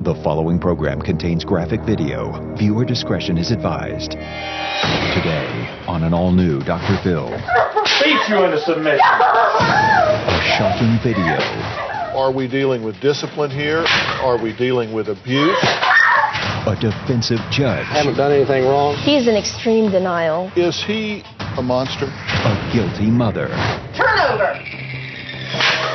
The following program contains graphic video. Viewer discretion is advised. Today, on an all new Dr. Phil, Beat you into submission. a shocking video. Are we dealing with discipline here? Are we dealing with abuse? A defensive judge, haven't done anything wrong. He's in extreme denial. Is he a monster? a guilty mother,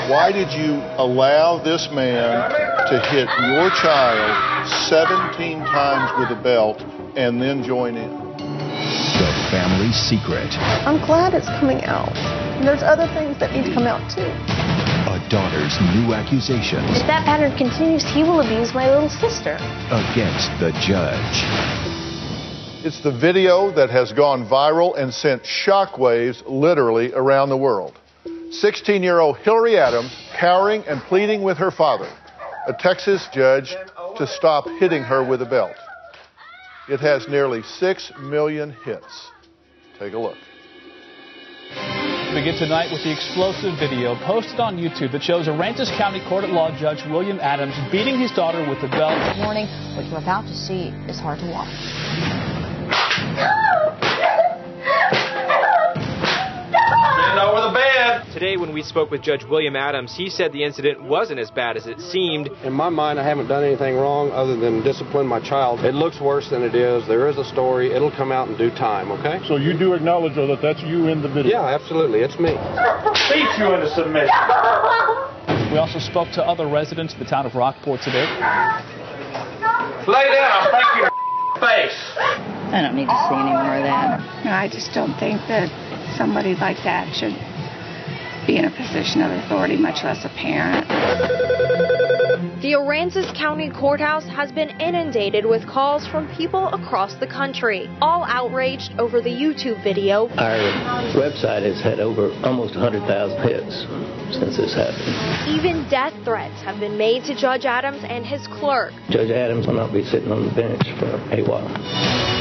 Why did you allow this man to hit your child 17 times with a belt and then join in? the family secret, I'm glad it's coming out. There's other things that need to come out too. a daughter's new accusations If that pattern continues, he will abuse my little sister. against the judge. It's the video that has gone viral and sent shockwaves literally around the world. 16 year old Hillary Adams cowering and pleading with her father, a Texas judge, to stop hitting her with a belt. It has nearly 6 million hits. Take a look. We begin tonight with the explosive video posted on YouTube that shows Aransas County Court at Law Judge William Adams beating his daughter with a belt. Warning, what you're about to see is hard to watch. Today, when we spoke with Judge William Adams, he said the incident wasn't as bad as it seemed. In my mind, I haven't done anything wrong other than discipline my child. It looks worse than it is. There is a story. It'll come out in due time, okay? So you do acknowledge, though, that that's you in the video? Yeah, absolutely. It's me. Beat you into submission. We also spoke to other residents of the town of Rockport today. Lay down. I'll you face. I don't need to see any more of that. I just don't think that somebody like that should be in a position of authority, much less a parent. The Aransas County Courthouse has been inundated with calls from people across the country, all outraged over the YouTube video. Our website has had over almost 100,000 hits since this happened. Even death threats have been made to Judge Adams and his clerk. Judge Adams will not be sitting on the bench for a while.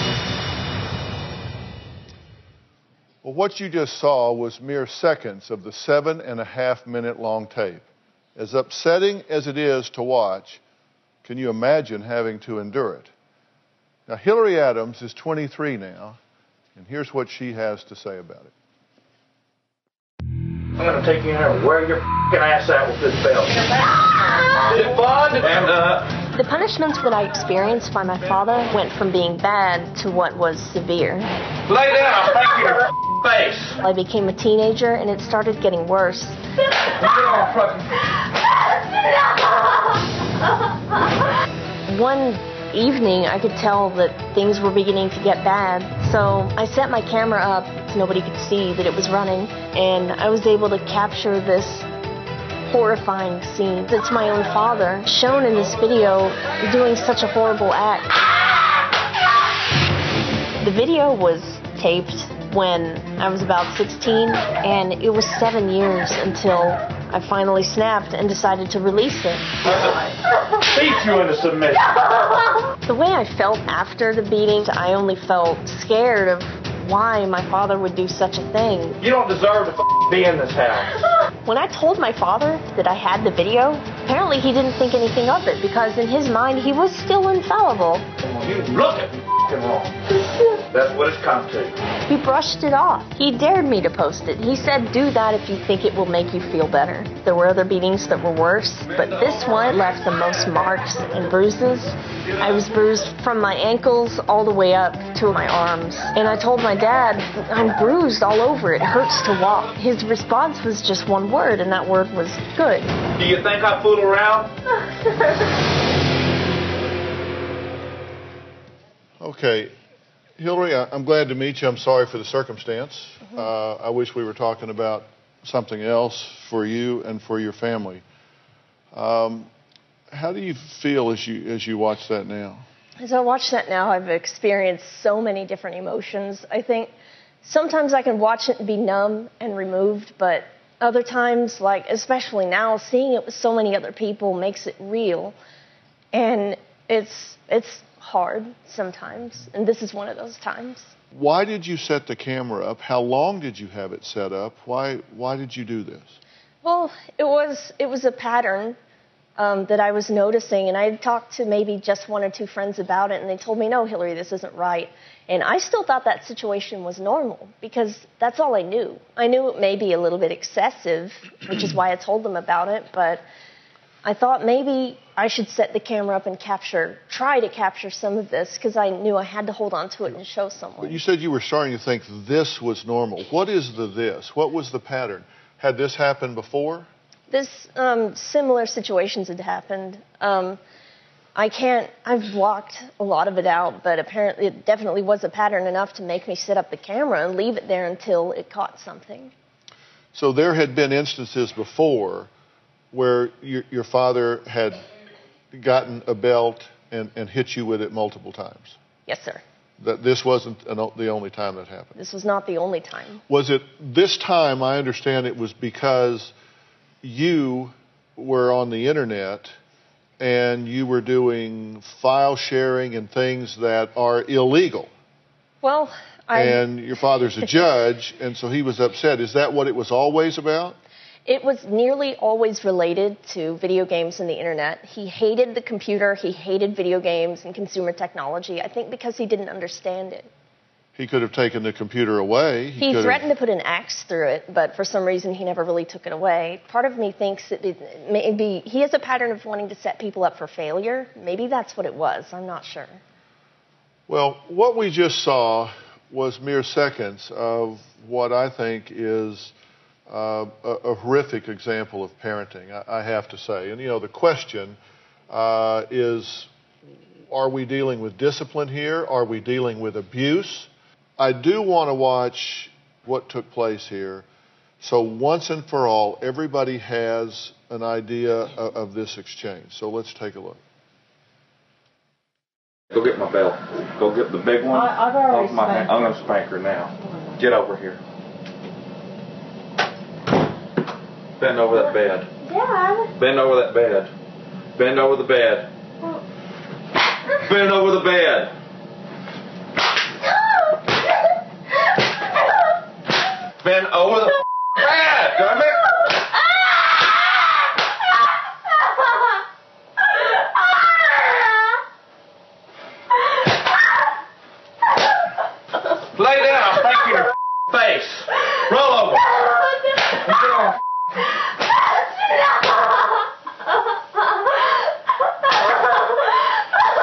Well, what you just saw was mere seconds of the seven and a half minute long tape. As upsetting as it is to watch, can you imagine having to endure it? Now, Hillary Adams is 23 now, and here's what she has to say about it. I'm gonna take you in there and wear your f***ing ass out with this belt. Is it fun? And uh, The punishments that I experienced by my father went from being bad to what was severe. lay down. I'll you in the f***ing face. I became a teenager and it started getting worse. Get on, fucking. One evening, I could tell that things were beginning to get bad, so I set my camera up so nobody could see that it was running, and I was able to capture this horrifying scene. It's my own father, shown in this video, doing such a horrible act. The video was taped when I was about 16, and it was seven years until I finally snapped and decided to release it. Beat you into submission. The way I felt after the beating, I only felt scared of why my father would do such a thing. You don't deserve to f- be in this house. When I told my father that I had the video, apparently he didn't think anything of it because in his mind he was still infallible. You look at f***ing wrong. That's what it's come to. He brushed it off. He dared me to post it. He said, do that if you think it will make you feel better. There were other beatings that were worse, but this one left the most marks and bruises. I was bruised from my ankles all the way up to my arms. And I told my dad, I'm bruised all over. It hurts to walk. His response was just one word, and that word was good. Do you think I fool around? Okay, Hillary, I'm glad to meet you. I'm sorry for the circumstance. Uh, I wish we were talking about something else for you and for your family. Um, how do you feel as you as you watch that now? As I watch that now, I've experienced so many different emotions. I think sometimes I can watch it and be numb and removed, but other times, like especially now, seeing it with so many other people makes it real, and it's it's hard sometimes, and this is one of those times. Why did you set the camera up? How long did you have it set up? Why why did you do this? Well, it was it was a pattern um, that I was noticing, and I talked to maybe just one or two friends about it, and they told me, "No, Hillary, this isn't right." And I still thought that situation was normal because that's all I knew. I knew it may be a little bit excessive, which is why I told them about it, but I thought maybe I should set the camera up and capture, try to capture some of this because I knew I had to hold on to it and show someone. But you said you were starting to think this was normal. What is the this? What was the pattern? Had this happened before? This um, similar situations had happened. Um, I can't. I've blocked a lot of it out, but apparently it definitely was a pattern enough to make me set up the camera and leave it there until it caught something. So there had been instances before where your, your father had gotten a belt and, and hit you with it multiple times. Yes, sir. That this wasn't an, the only time that happened. This was not the only time. Was it this time? I understand it was because you were on the internet and you were doing file sharing and things that are illegal. Well, I. And your father's a judge, and so he was upset. Is that what it was always about? It was nearly always related to video games and the internet. He hated the computer, he hated video games and consumer technology, I think because he didn't understand it. He could have taken the computer away. He, he threatened have... to put an axe through it, but for some reason he never really took it away. Part of me thinks that maybe he has a pattern of wanting to set people up for failure. Maybe that's what it was. I'm not sure. Well, what we just saw was mere seconds of what I think is uh, a, a, horrific example of parenting, I, I, have to say. And, you know, the question uh, is are we dealing with discipline here? Are we dealing with abuse? I do want to watch what took place here. So once and for all, everybody has an idea of, of this exchange. So let's take a look. Go get my belt. Go get the big one. I, have already my hand. I'm going to spank her now. Get over here. Bend over that bed. Dad. Bend over that bed. Bend over the bed. Bend over the bed. Oh. Bend over the bed, damn it! Lay down, I'll spank you in your face. Roll over. Get on.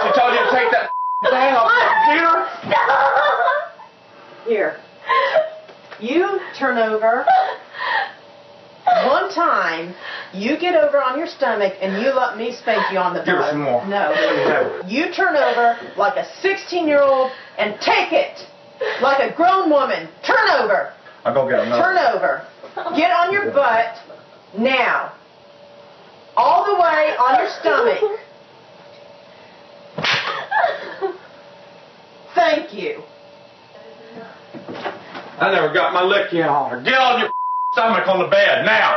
She told you to that off the computer? Here. You turn over. One time, you get over on your stomach and you let me spank you on the butt. Give her some more. No. You turn over like a 16 year old and take it like a grown woman. Turn over. I'll go get another. Turn over. Get on your butt now. All the way on your stomach. Thank you. I never got my licky on her. Get on your stomach on the bed now.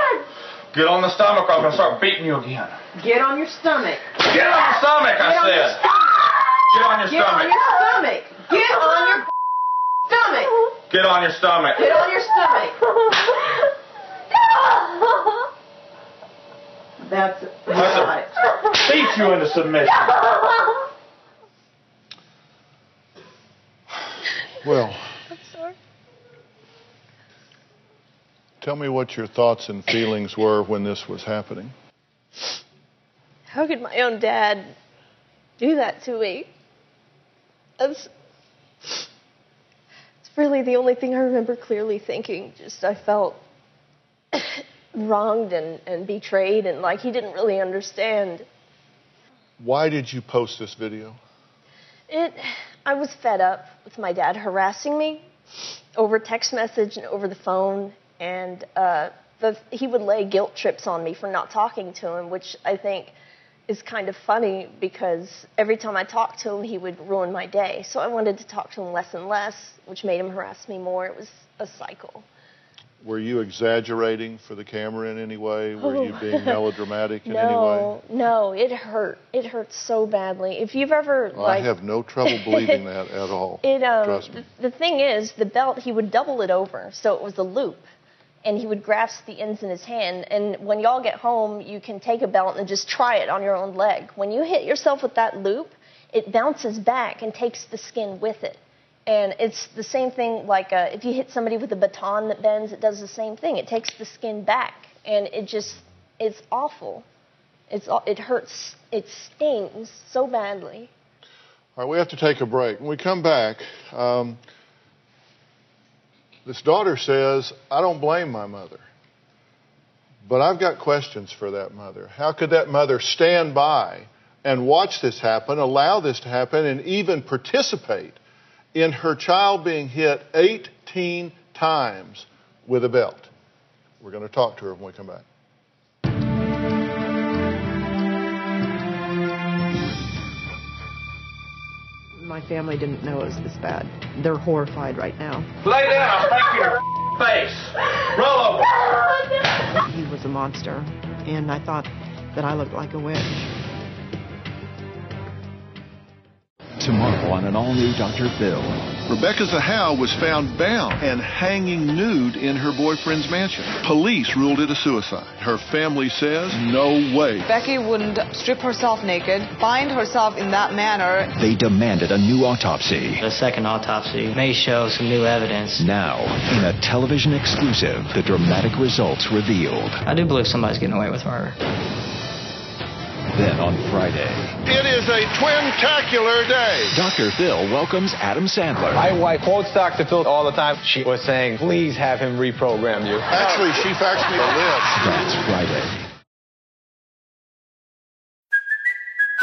Get on the stomach or I'm going to start beating you again. Get on your stomach. Get on your stomach, I Get said. Get on your Get stomach. Get on your stomach. Get on your stomach. Get on your stomach. Get on your stomach. That's, that's right. Beat you into submission. Well. Tell me what your thoughts and feelings were when this was happening. How could my own dad do that to me? That's it's really the only thing I remember clearly thinking. Just I felt wronged and, and betrayed and like he didn't really understand. Why did you post this video? It I was fed up with my dad harassing me over text message and over the phone and uh, the, he would lay guilt trips on me for not talking to him, which I think is kind of funny because every time I talked to him, he would ruin my day. So I wanted to talk to him less and less, which made him harass me more. It was a cycle. Were you exaggerating for the camera in any way? Were you being melodramatic in no, any way? No, it hurt. It hurt so badly. If you've ever Well, like I have no trouble believing that at all. It um Trust me. the, the thing is the belt he would double it over so it was a loop and he would grasp the ends in his hand and when y'all get home you can take a belt and just try it on your own leg. When you hit yourself with that loop, it bounces back and takes the skin with it. And it's the same thing like uh, if you hit somebody with a baton that bends, it does the same thing. It takes the skin back and it just it's awful. It's, it hurts. It stings so badly. All right, we have to take a break. When we come back, um, this daughter says, I don't blame my mother. But I've got questions for that mother. How could that mother stand by and watch this happen, allow this to happen, and even participate in her child being hit 18 times with a belt? We're going to talk to her when we come back. My family didn't know it was this bad. They're horrified right now. Lay down, I'll smack you in your face. Roll over. He was a monster, and I thought that I looked like a witch. Tomorrow on an all new Dr. Phil. Rebecca Zahau was found bound and hanging nude in her boyfriend's mansion. Police ruled it a suicide. Her family says, no way. Becky wouldn't strip herself naked, bind herself in that manner. They demanded a new autopsy. The second autopsy may show some new evidence. Now, in a television exclusive, the dramatic results revealed. I do believe somebody's getting away with murder. Then on Friday, It is a twin-tacular day. Dr. Phil welcomes Adam Sandler. My wife quotes Dr. Phil all the time. She was saying, please have him reprogram you. Actually, she faxed me a list. That's Friday.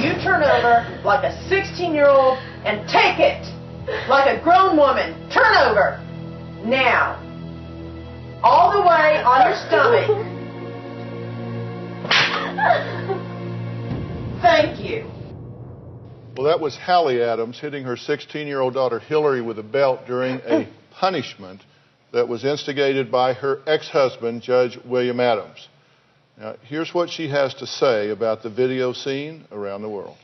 You turn over like a 16 year old and take it like a grown woman. Turn over. Now. All the way on your stomach. Thank you. Well, that was Hallie Adams hitting her 16 year old daughter Hillary with a belt during a punishment that was instigated by her ex husband, Judge William Adams. Now, here's what she has to say about the video scene around the world.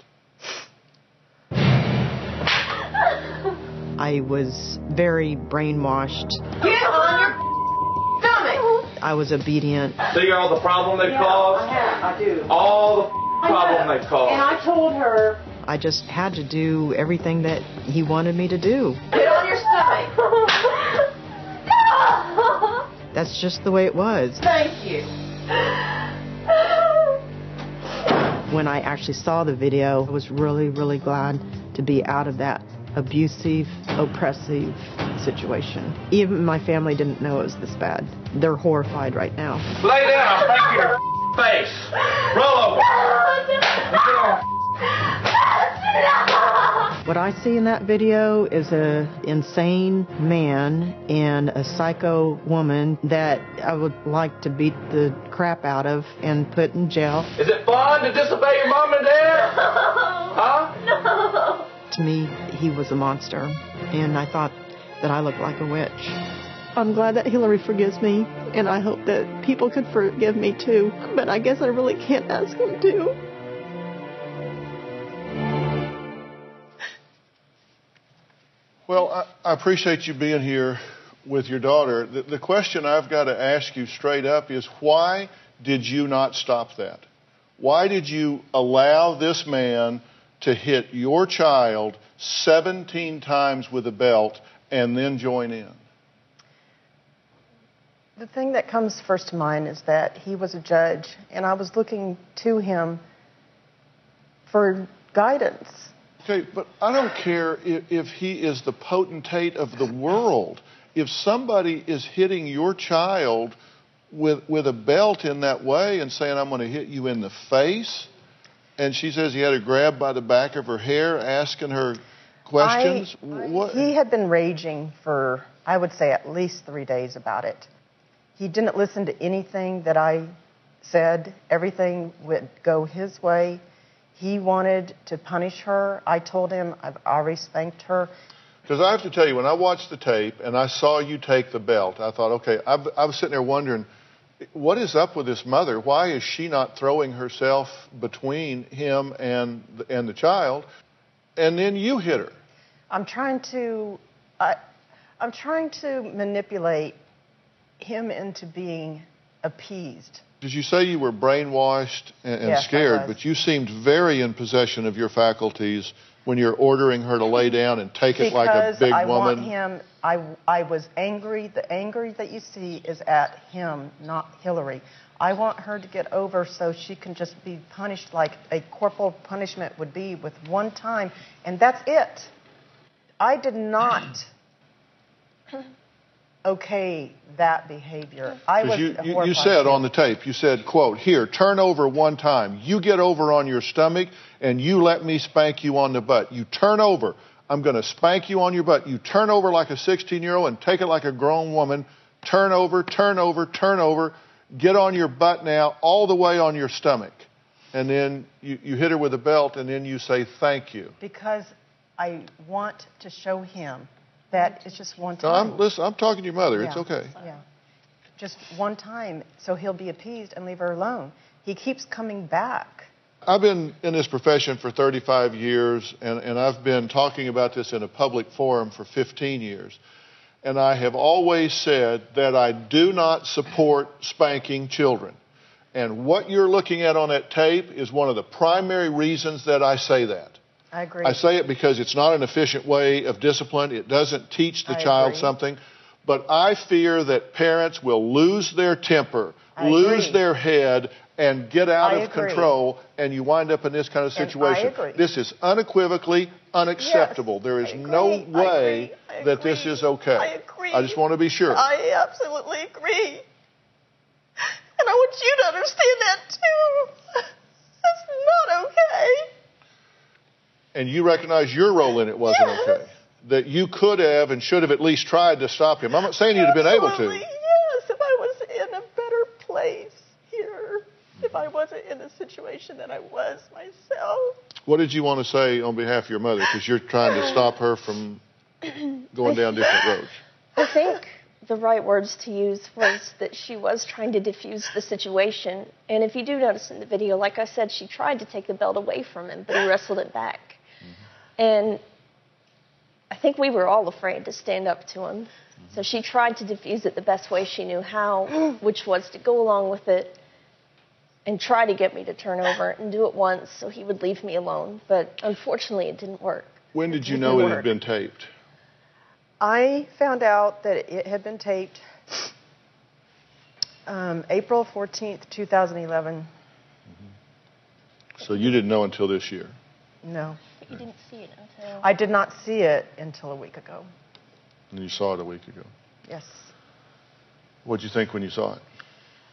I was very brainwashed. Get on your stomach. I was obedient. See all the problem they've Yeah, caused? I have. I do. All the problem they've And. I told her, I just had to do everything that he wanted me to do. get on your stomach. That's just the way it was. Thank you. When I actually saw the video, I was really, really glad to be out of that abusive, oppressive situation. Even my family didn't know it was this bad. They're horrified right now. Lay down, I'll you face. Roll over. What I see in that video is a insane man and a psycho woman that I would like to beat the crap out of and put in jail. Is it fun to disobey your mom and dad? Huh? No. To me, he was a monster, and I thought that I looked like a witch. I'm glad that Hillary forgives me, and I hope that people could forgive me too, but I guess I really can't ask him to. Well, I, I appreciate you being here with your daughter. The, the question I've got to ask you straight up is why did you not stop that? Why did you allow this man to hit your child 17 times with a belt and then join in? The thing that comes first to mind is that he was a judge, and I was looking to him for guidance. Okay, but I don't care if, if he is the potentate of the world. If somebody is hitting your child with with a belt in that way and saying, "I'm going to hit you in the face," and she says he had her grabbed by the back of her hair, asking her questions. I- what? He had been raging for, I would say, at least three days about it. He didn't listen to anything that I said. Everything would go his way. He wanted to punish her. I told him I've already spanked her. Because I have to tell you, when I watched the tape and I saw you take the belt, I thought, okay, I, I was sitting there wondering, what is up with this mother? Why is she not throwing herself between him and the, and the child? And then you hit her. I'm trying to, I, I'm trying to manipulate him into being appeased. Did you say you were brainwashed and, and Yes, scared? But you seemed very in possession of your faculties when you're ordering her to lay down and take it like a because big I woman. want him. I I was angry. The anger that you see is at him, not Hillary. I want her to get over so she can just be punished like a corporal punishment would be with one time, and that's it. I did not okay that behavior. I was you, you, you said on the tape, you said, quote, here, turn over one time. You get over on your stomach and you let me spank you on the butt. You turn over. I'm going to spank you on your butt. You turn over like a 16 year old and take it like a grown woman. Turn over, turn over, turn over. Get on your butt now, all the way on your stomach. And then you, you hit her with a belt and then you say, thank you. because I want to show him that it's just one No, time. I'm, listen, I'm talking to your mother. It's okay. Yeah. Just one time, so he'll be appeased and leave her alone. He keeps coming back. I've been in this profession for 35 years, and, and I've been talking about this in a public forum for 15 years. And I have always said that I do not support spanking children. And what you're looking at on that tape is one of the primary reasons that I say that. I agree. I say it because it's not an efficient way of discipline. It doesn't teach the I child agree. something. But I fear that parents will lose their temper, I lose agree. their head, and get out I of agree. control, and you wind up in this kind of situation. agree. This is unequivocally unacceptable. there is no way that this is okay. I agree. I just want to be sure. I absolutely agree. And I want you to understand that too. That's not okay. And you recognize your role in it wasn't Yes. okay. That you could have and should have at least tried to stop him. I'm not saying you'd have been able Absolutely, to. Yes, if I was in a better place here, if I wasn't in the situation that I was myself. What did you want to say on behalf of your mother? Because you're trying to stop her from going down different roads. I think the right words to use was that she was trying to diffuse the situation. And if you do notice in the video, like I said, she tried to take the belt away from him, but he wrestled it back. And I think we were all afraid to stand up to him. So she tried to diffuse it the best way she knew how, which was to go along with it and try to get me to turn over and do it once so he would leave me alone. But unfortunately, it didn't work. When did you It know it didn't had been taped? I found out that it had been taped um, April 14th, 2011. So you didn't know until this year. No. But you didn't see it until. I did not see it until a week ago. And you saw it a week ago. Yes. What did you think when you saw it?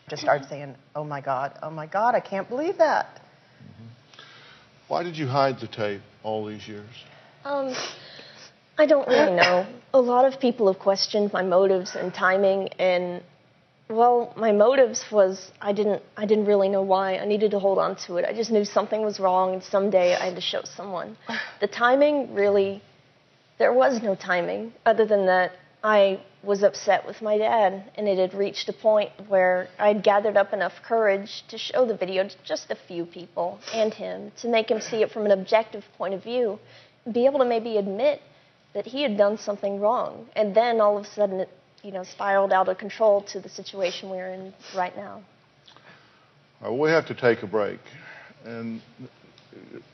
Just started saying, oh my God, oh my God, I can't believe that. Why did you hide the tape all these years? Um, I don't really know. A lot of people have questioned my motives and timing, and well, my motives was I didn't I didn't really know why. I needed to hold on to it. I just knew something was wrong, and someday I had to show someone. The timing really, there was no timing other than that I was upset with my dad, and it had reached a point where I'd gathered up enough courage to show the video to just a few people and him to make him see it from an objective point of view, be able to maybe admit that he had done something wrong, and then all of a sudden it, you know, spiraled out of control to the situation we're in right now. Right, well, we have to take a break. And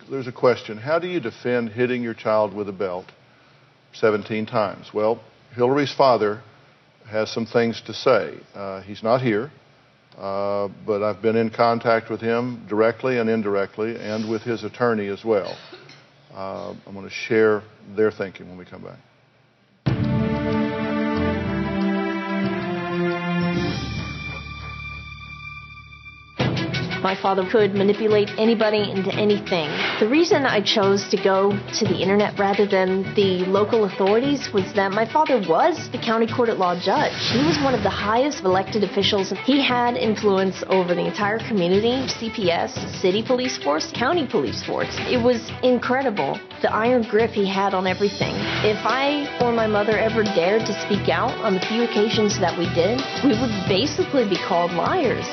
there's a question How do you defend hitting your child with a belt 17 times? Well, Hillary's father has some things to say. Uh, he's not here, uh, but I've been in contact with him directly and indirectly, and with his attorney as well. Uh, I'm going to share their thinking when we come back. My father could manipulate anybody into anything. The reason I chose to go to the internet rather than the local authorities was that my father was the county court at law judge. He was one of the highest elected officials. He had influence over the entire community, CPS, city police force, county police force. It was incredible the iron grip he had on everything. If I or my mother ever dared to speak out on the few occasions that we did, we would basically be called liars.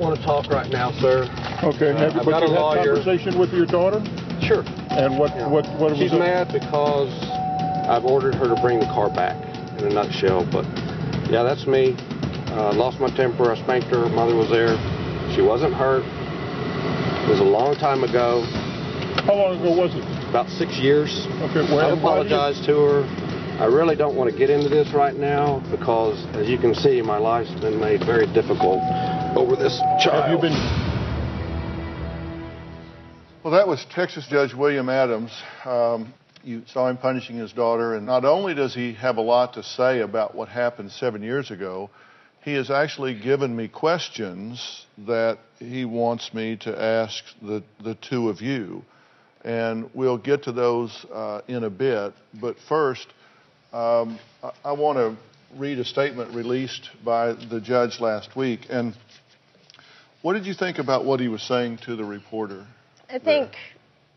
Want to talk right now, sir. Okay, Uh, have you, I've got a had lawyer. conversation with your daughter? Sure. And what, what, what was She's mad because I've ordered her to bring the car back, in a nutshell. But yeah, that's me. Uh, lost my temper. I spanked her. Her mother was there. She wasn't hurt. It was a long time ago. How long ago was it? About six years. Okay, well, I've why do you- apologized to her. I really don't want to get into this right now because, as you can see, my life's been made very difficult over this child. Have you been Well, that was Texas Judge William Adams. Um, you saw him punishing his daughter, and not only does he have a lot to say about what happened seven years ago, he has actually given me questions that he wants me to ask the, the two of you. And we'll get to those uh, in a bit. But first, um, I, I want to read a statement released by the judge last week. And what did you think about what he was saying to the reporter? I think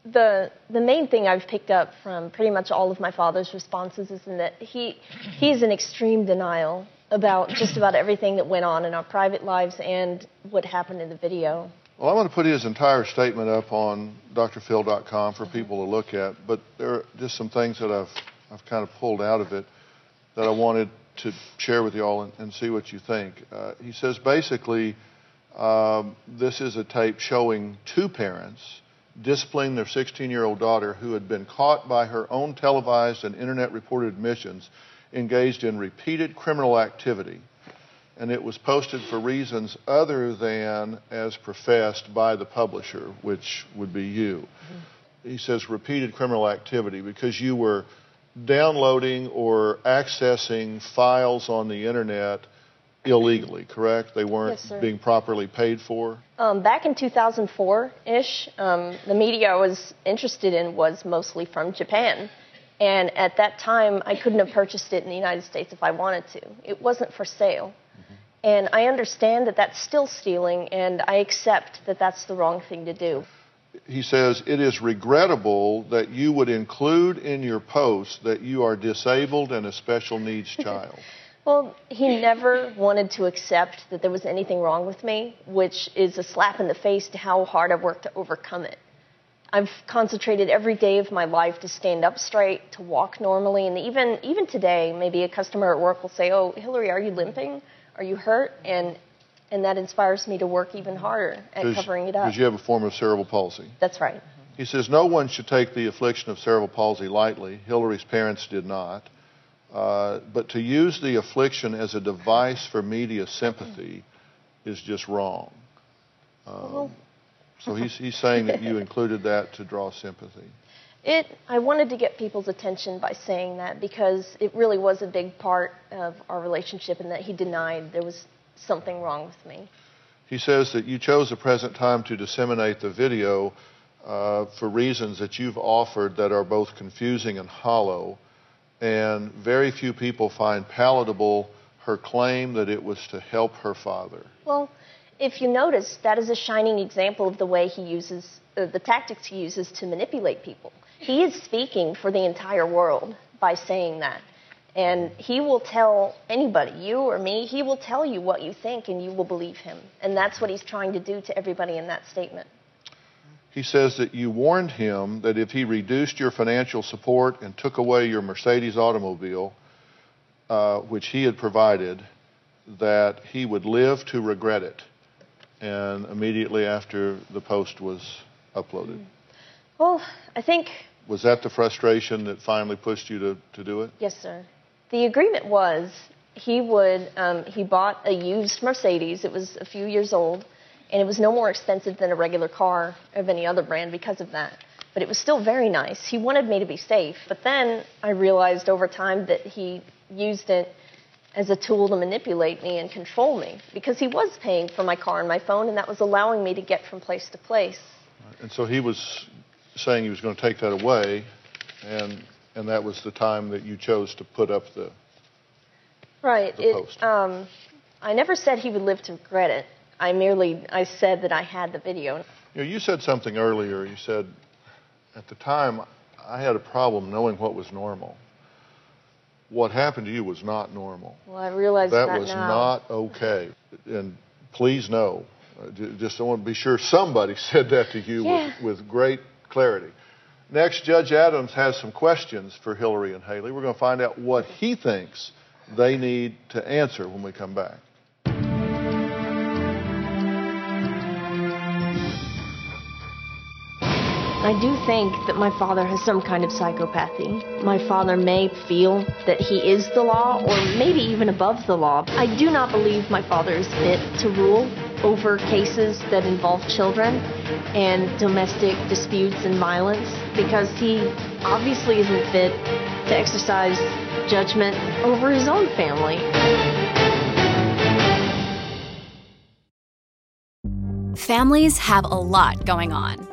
the the main thing I've picked up from pretty much all of my father's responses is in that he he's in extreme denial about just about everything that went on in our private lives and what happened in the video. Well, I'm going to put his entire statement up on drphil.com for people to look at, but there are just some things that I've, I've kind of pulled out of it that I wanted to share with you all and, and see what you think. Uh, he says basically um, this is a tape showing two parents disciplining their 16 year old daughter who had been caught by her own televised and internet reported admissions engaged in repeated criminal activity and it was posted for reasons other than as professed by the publisher, which would be you. He says repeated criminal activity because you were downloading or accessing files on the internet illegally, correct? They weren't Yes, being properly paid for? Um, back in 2004-ish, um, the media I was interested in was mostly from Japan. And at that time, I couldn't have purchased it in the United States if I wanted to. It wasn't for sale. And I understand that that's still stealing, and I accept that that's the wrong thing to do. He says it is regrettable that you would include in your post that you are disabled and a special needs child. Well, he never wanted to accept that there was anything wrong with me, which is a slap in the face to how hard I've worked to overcome it. I've concentrated every day of my life to stand up straight, to walk normally, and even even today, maybe a customer at work will say, "Oh, Hillary, are you limping? Are you hurt?" and and that inspires me to work even harder at covering it up. Because you have a form of cerebral palsy. That's right. He says no one should take the affliction of cerebral palsy lightly. Hillary's parents did not. Uh, but to use the affliction as a device for media sympathy is just wrong. Um, so he's, he's saying that you included that to draw sympathy. It. I wanted to get people's attention by saying that because it really was a big part of our relationship, and that he denied there was something wrong with me. He says that you chose the present time to disseminate the video uh, for reasons that you've offered that are both confusing and hollow, and very few people find palatable her claim that it was to help her father. Well, if you notice, that is a shining example of the way he uses uh, the tactics he uses to manipulate people. He is speaking for the entire world by saying that. And he will tell anybody, you or me, he will tell you what you think and you will believe him. And that's what he's trying to do to everybody in that statement. He says that you warned him that if he reduced your financial support and took away your Mercedes automobile, uh, which he had provided, that he would live to regret it. And immediately after the post was uploaded. Well, I think Was that the frustration that finally pushed you to, to do it? Yes, sir. The agreement was he would um, he bought a used Mercedes. It was a few years old, and it was no more expensive than a regular car of any other brand because of that. But it was still very nice. He wanted me to be safe. But then I realized over time that he used it as a tool to manipulate me and control me because he was paying for my car and my phone, and that was allowing me to get from place to place. And so he was saying he was going to take that away, and and that was the time that you chose to put up the. Right. The It, post. um, I never said he would live to regret it. I merely I said that I had the video. You know, you said something earlier. You said, at the time, I had a problem knowing what was normal. What happened to you was not normal. Well, I realize that that was now. not okay. And please know, uh, just I want to be sure somebody said that to you Yeah. with, with great clarity. Next, Judge Adams has some questions for Hillary and Haley. We're going to find out what he thinks they need to answer when we come back. I do think that my father has some kind of psychopathy. My father may feel that he is the law or maybe even above the law. I do not believe my father is fit to rule over cases that involve children and domestic disputes and violence because he obviously isn't fit to exercise judgment over his own family. Families have a lot going on.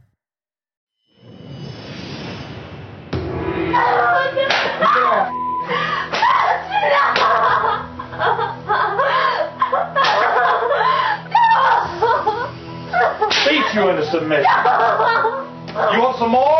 Submission. You want some more?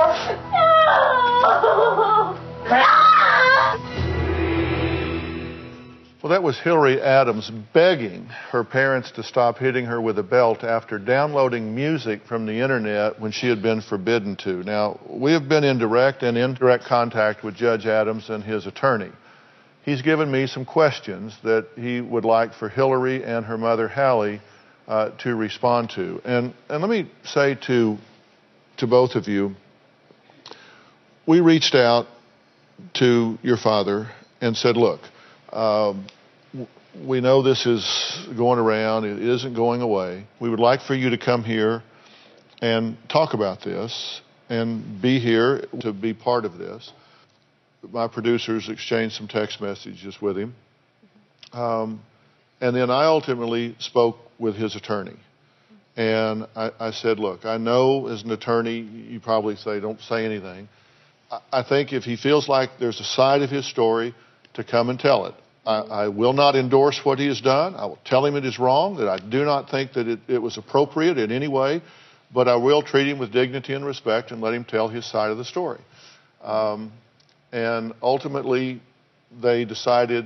Well, that was Hillary Adams begging her parents to stop hitting her with a belt after downloading music from the internet when she had been forbidden to. Now, we have been in direct and indirect contact with Judge Adams and his attorney. He's given me some questions that he would like for Hillary and her mother, Hallie, uh, to respond to. And, and let me say to, to both of you, we reached out to your father and said, look, um, we know this is going around, it isn't going away. We would like for you to come here and talk about this and be here to be part of this. My producers exchanged some text messages with him. Um, and then I ultimately spoke with his attorney. And I, I said, look, I know as an attorney, you probably say, don't say anything. I- I think if he feels like there's a side of his story, to come and tell it. I, I will not endorse what he has done. I will tell him it is wrong, that I do not think that it, it was appropriate in any way, but I will treat him with dignity and respect and let him tell his side of the story. Um, and ultimately, they decided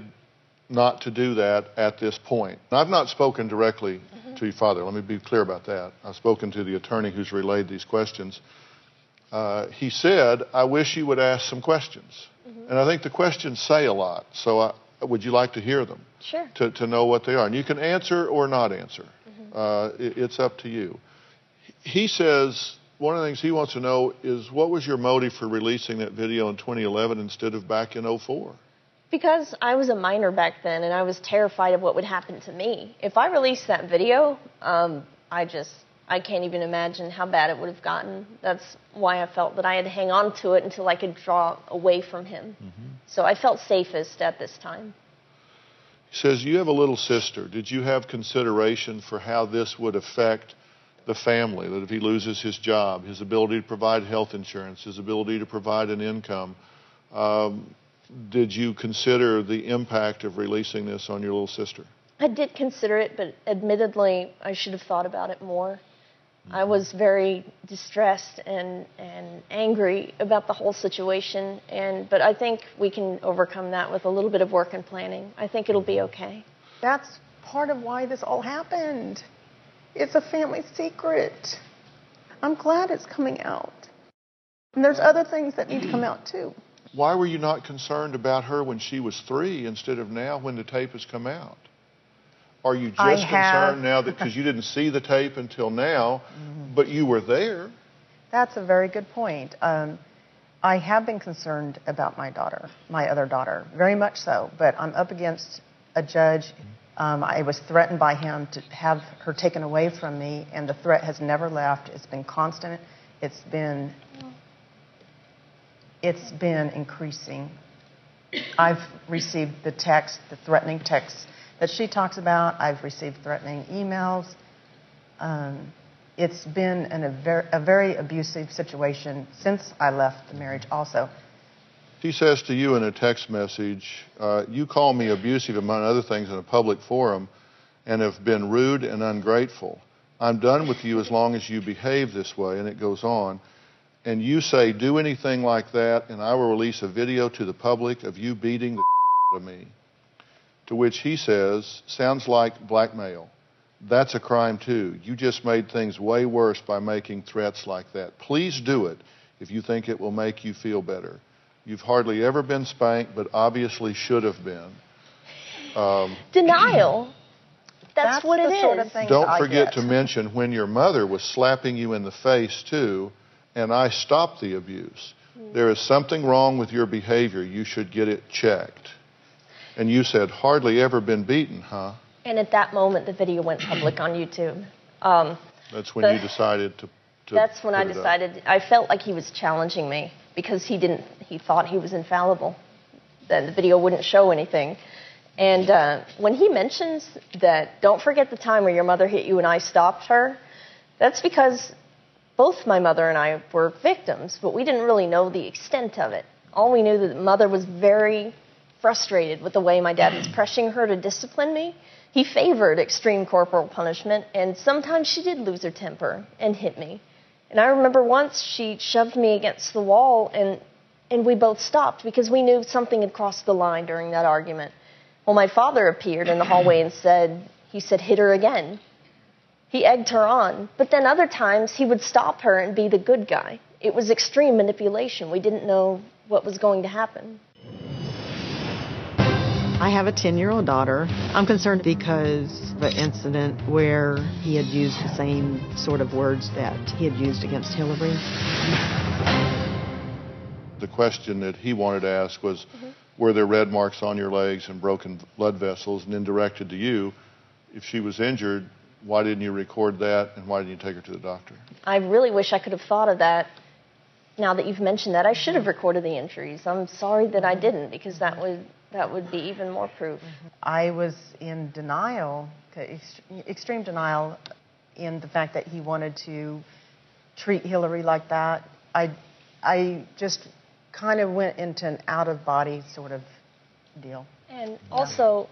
not to do that at this point. I've not spoken directly to your father. Let me be clear about that. I've spoken to the attorney who's relayed these questions. Uh, he said, I wish you would ask some questions. And I think the questions say a lot. So I, would you like to hear them? Sure. To, to know what they are. And you can answer or not answer. Uh, it, it's up to you. He says one of the things he wants to know is what was your motive for releasing that video in 2011 instead of back in 04? Because I was a minor back then and I was terrified of what would happen to me. If I released that video, um, I just, I can't even imagine how bad it would have gotten. That's why I felt that I had to hang on to it until I could draw away from him. So I felt safest at this time. He says, You have a little sister. Did you have consideration for how this would affect the family? That if he loses his job, his ability to provide health insurance, his ability to provide an income, um, did you consider the impact of releasing this on your little sister? I did consider it, but admittedly, I should have thought about it more. I mm-hmm. was very distressed and, and angry about the whole situation, and but I think we can overcome that with a little bit of work and planning. I think it'll be mm-hmm. okay. That's part of why this all happened. It's a family secret. I'm glad it's coming out. And there's other things that need to come out too. Why were you not concerned about her when she was three instead of now when the tape has come out? Are you just I have- concerned now that because you didn't see the tape until now, but you were there? That's a very good point. Um, I have been concerned about my daughter, my other daughter, very much so. But I'm up against a judge. Um, I was threatened by him to have her taken away from me, and the threat has never left. It's been constant. It's been it's been increasing. I've received the text, the threatening texts that she talks about. I've received threatening emails. Um, it's been an, a, ver- a very abusive situation since I left the marriage, also. She says to you in a text message, uh, You call me abusive, among other things, in a public forum and have been rude and ungrateful. I'm done with you as long as you behave this way. And it goes on. And you say, Do anything like that, and I will release a video to the public of you beating the out of me. To which he says, Sounds like blackmail. That's a crime too. You just made things way worse by making threats like that. Please do it if you think it will make you feel better. You've hardly ever been spanked, but obviously should have been. Um, Denial. That's, what the it is. sort of thing don't forget to mention when your mother was slapping you in the face too, and I stopped the abuse. There is something wrong with your behavior. You should get it checked. And you said, hardly ever been beaten, huh? And at that moment, the video went public on YouTube. Um, That's when The- you decided to. to that's when I put it up. decided. I felt like he was challenging me because he didn't. He thought he was infallible. That the video wouldn't show anything. And uh, when he mentions that, don't forget the time where your mother hit you and I stopped her. That's because both my mother and I were victims, but we didn't really know the extent of it. All we knew that mother was very frustrated with the way my dad was pressuring her to discipline me. He favored extreme corporal punishment, and sometimes she did lose her temper and hit me. And I remember once she shoved me against the wall, and and we both stopped because we knew something had crossed the line during that argument. Well, my father appeared in the hallway and said, he said, hit her again. He egged her on, but then other times he would stop her and be the good guy. It was extreme manipulation. We didn't know what was going to happen. I have a 10 year old daughter. I'm concerned because of an incident where he had used the same sort of words that he had used against Hillary. The question that he wanted to ask was, mm-hmm. were there red marks on your legs and broken blood vessels? And then directed to you, if she was injured, why didn't you record that and why didn't you take her to the doctor? I really wish I could have thought of that. Now that you've mentioned that, I should have recorded the injuries. I'm sorry that I didn't because that would that would be even more proof. I was in denial, extreme denial, in the fact that he wanted to treat Hillary like that. I, I just kind of went into an out of body sort of deal. And also,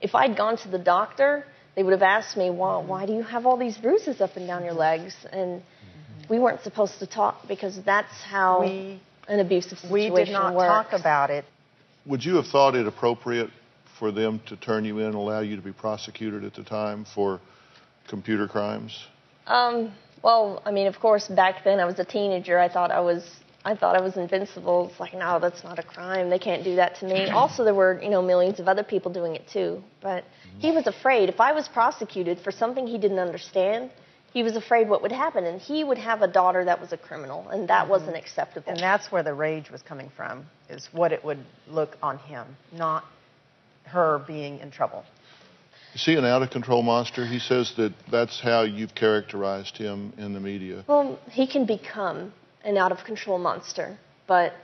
if I'd gone to the doctor, they would have asked me, why, why do you have all these bruises up and down your legs? And we weren't supposed to talk because that's how We- an abusive situation works. We did not works. talk about it. Would you have thought it appropriate for them to turn you in and allow you to be prosecuted at the time for computer crimes? Um, well, I mean, of course, back then I was a teenager. I thought I was, I thought I was invincible. It's like, no, that's not a crime. They can't do that to me. also, there were, you know, millions of other people doing it too. But he was afraid. If I was prosecuted for something he didn't understand, he was afraid what would happen, and he would have a daughter that was a criminal, and that mm-hmm. wasn't acceptable. And that's where the rage was coming from, is what it would look on him, not her being in trouble. Is he an out of control monster? He says that that's how you've characterized him in the media. Well, he can become an out of control monster, but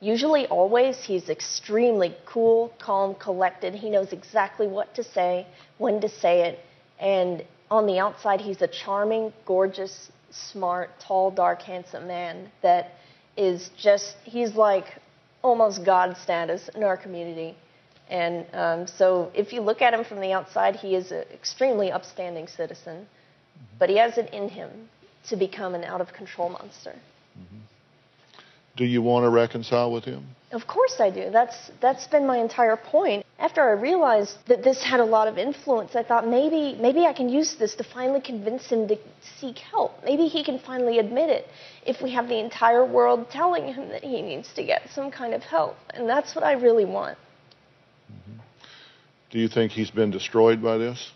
Usually, always, he's extremely cool, calm, collected. He knows exactly what to say, when to say it. And on the outside, he's a charming, gorgeous, smart, tall, dark, handsome man that is just, he's like almost God status in our community. And um, so, if you look at him from the outside, he is an extremely upstanding citizen, but he has it in him to become an out of control monster. Do you want to reconcile with him? Of course I do. That's that's been my entire point. After I realized that this had a lot of influence, I thought maybe maybe I can use this to finally convince him to seek help. Maybe he can finally admit it if we have the entire world telling him that he needs to get some kind of help. And that's what I really want. Do you think he's been destroyed by this?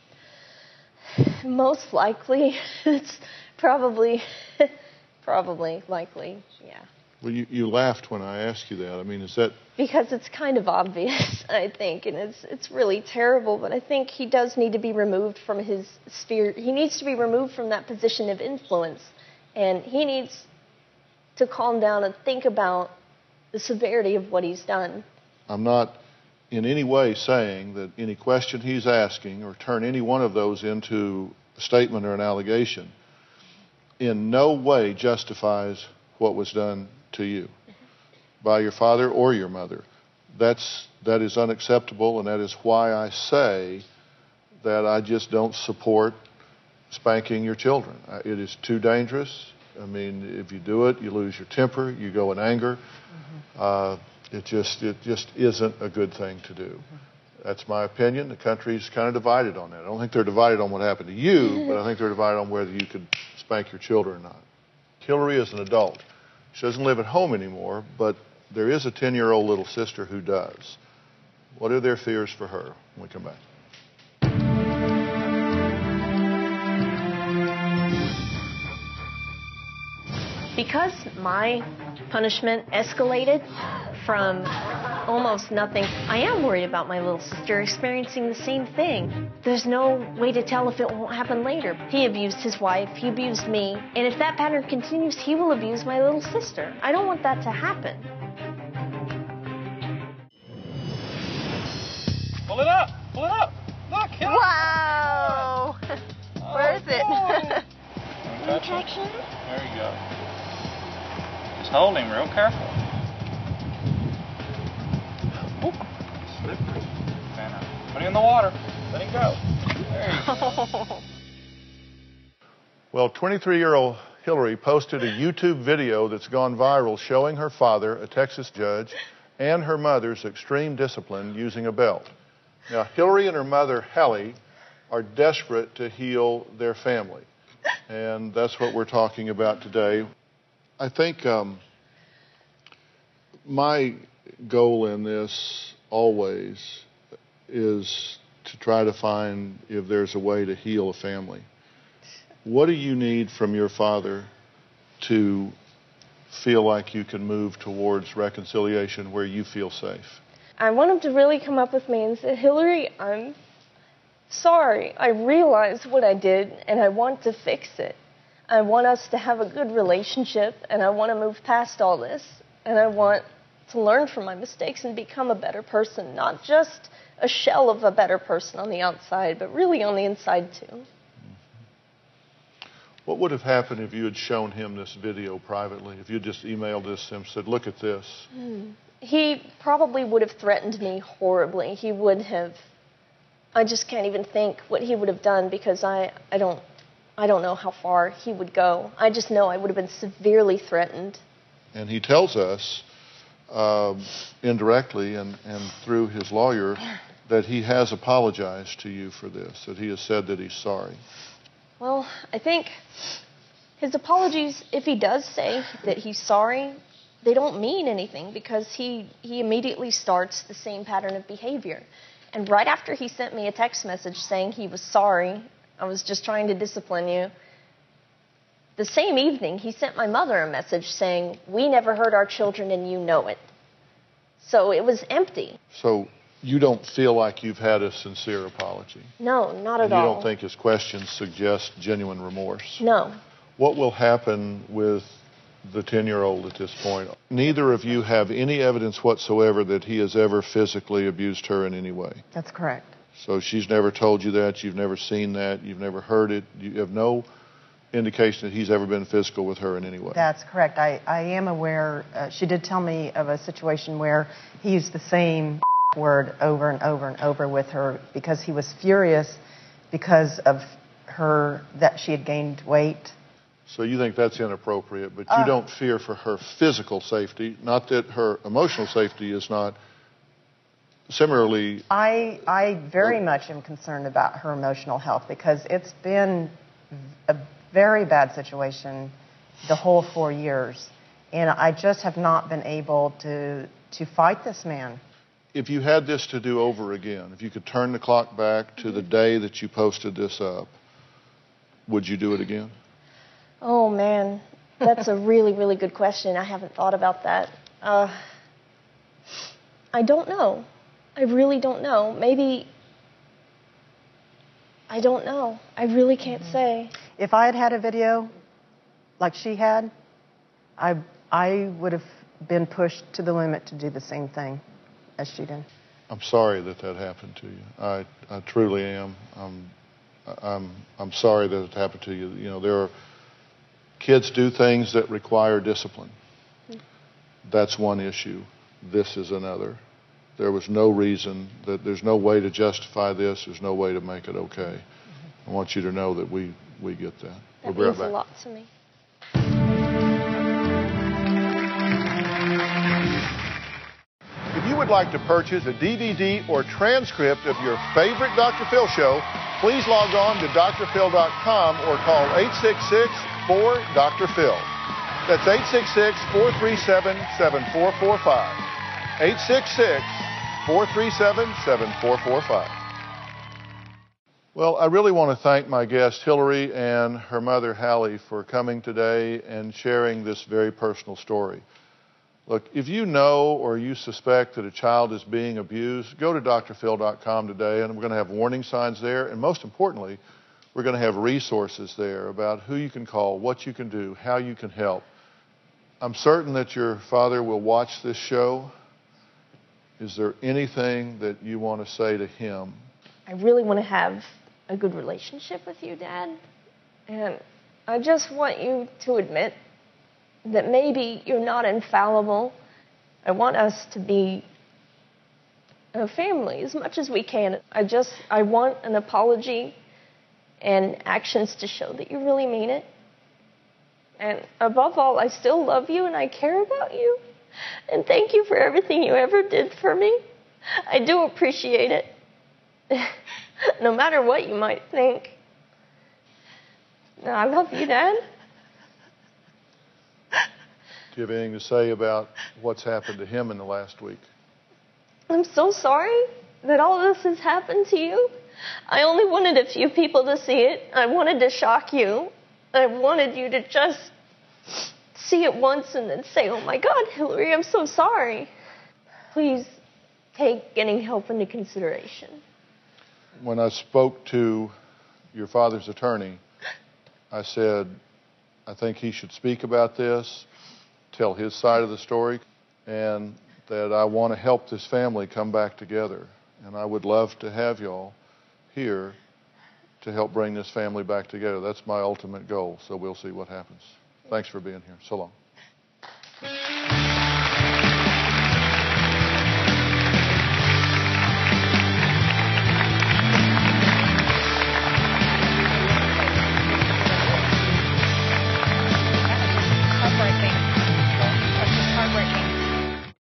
Most likely it's probably probably likely, yeah. Well, you, you laughed when I asked you that. I mean, is that because it's kind of obvious, I think, and it's it's really terrible. But I think he does need to be removed from his sphere. He needs to be removed from that position of influence, and he needs to calm down and think about the severity of what he's done. I'm not in any way saying that any question he's asking or turn any one of those into a statement or an allegation in no way justifies what was done to you by your father or your mother. That's that is unacceptable, and that is why I say that I just don't support spanking your children. It is too dangerous. I mean, if you do it, you lose your temper, you go in anger. Uh, it just it just isn't a good thing to do. That's my opinion. The country's kind of divided on that. I don't think they're divided on what happened to you, but I think they're divided on whether you could spank your children or not. Hillary is an adult. She doesn't live at home anymore, but there is a 10 year old little sister who does. What are their fears for her when we come back? Because my punishment escalated from almost nothing, I am worried about my little sister experiencing the same thing. There's no way to tell if it won't happen later. He abused his wife, he abused me, and if that pattern continues, he will abuse my little sister. I don't want that to happen. Pull it up. Pull it up. Look, hit it. Wow! Where is it? Protection. There you go. Just hold him real careful. Oop. Slippery. Banner. Put him in the water. Let him go. Go. Well, 23 year old Hillary posted a YouTube video that's gone viral showing her father, a Texas judge, and her mother's extreme discipline using a belt. Now, Hillary and her mother, Hallie, are desperate to heal their family. And that's what we're talking about today. I think um, my goal in this always is to try to find if there's a way to heal a family. What do you need from your father to feel like you can move towards reconciliation where you feel safe? I want him to really come up with me and say, Hillary, I'm sorry. I realize what I did and I want to fix it. I want us to have a good relationship and I want to move past all this. And I want to learn from my mistakes and become a better person, not just a shell of a better person on the outside, but really on the inside too. What would have happened if you had shown him this video privately? If you just emailed this to him, said, "Look at this." Hmm. He probably would have threatened me horribly. He would have. I just can't even think what he would have done because I, I don't I don't know how far he would go. I just know I would have been severely threatened. And he tells us um, indirectly and, and through his lawyer that he has apologized to you for this, that he has said that he's sorry. Well, I think his apologies, if he does say that he's sorry, they don't mean anything because he, he immediately starts the same pattern of behavior. And right after he sent me a text message saying he was sorry, I was just trying to discipline you, the same evening he sent my mother a message saying, We never hurt our children and you know it. So it was empty. So you don't feel like you've had a sincere apology. No, not and at you all. You don't think his questions suggest genuine remorse. No. What will happen with the 10 year old at this point. Neither of you have any evidence whatsoever that he has ever physically abused her in any way. That's correct. So she's never told you that, you've never seen that, you've never heard it, you have no indication that he's ever been physical with her in any way. That's correct. I, I am aware, uh, she did tell me of a situation where he used the same word over and over and over with her because he was furious because of her, that she had gained weight. So you think that's inappropriate, but you Uh. don't fear for her physical safety, not that her emotional safety is not similarly I, I very much am concerned about her emotional health because it's been a very bad situation the whole four years. And I just have not been able to, to fight this man. if you had this to do over again, if you could turn the clock back to the day that you posted this up, would you do it again? Oh man, that's a really, really good question. I haven't thought about that. Uh, I don't know. I really don't know. Maybe. I don't know. I really can't mm-hmm. say. If I had had a video like she had, I, I would have been pushed to the limit to do the same thing as she did. I'm sorry that that happened to you. I, I truly am. I'm, I'm, I'm sorry that it happened to you. You know, there are kids do things that require discipline. Hmm. That's one issue. This is another. There was no reason that there's no way to justify this. There's no way to make it okay. Mm-hmm. I want you to know that we, we get that. That we'll be right means a lot to me. If you would like to purchase a DVD or transcript of your favorite Dr. Phil show, please log on to drphil.com or call 866-4-DR-PHIL. That's 866-437-7445. 866-437-7445. Well, I really want to thank my guest Hillary and her mother Hallie for coming today and sharing this very personal story. Look, if you know or you suspect that a child is being abused, go to drphil.com today, and we're going to have warning signs there. And most importantly, we're going to have resources there about who you can call, what you can do, how you can help. I'm certain that your father will watch this show. Is there anything that you want to say to him? I really want to have a good relationship with you, Dad. And I just want you to admit that maybe you're not infallible. I want us to be a family as much as we can. I just I want an apology and actions to show that you really mean it. And above all, I still love you and I care about you. And thank you for everything you ever did for me. I do appreciate it. no matter what you might think. I love you, Dad. Do you have anything to say about what's happened to him in the last week? I'm so sorry that all this has happened to you. I only wanted a few people to see it. I wanted to shock you. I wanted you to just see it once and then say, oh my God, Hillary, I'm so sorry. Please take getting help into consideration. When I spoke to your father's attorney, I said, I think he should speak about this, tell his side of the story, and that I want to help this family come back together. And I would love to have y'all here to help bring this family back together. That's my ultimate goal, so we'll see what happens. Thanks for being here. So long.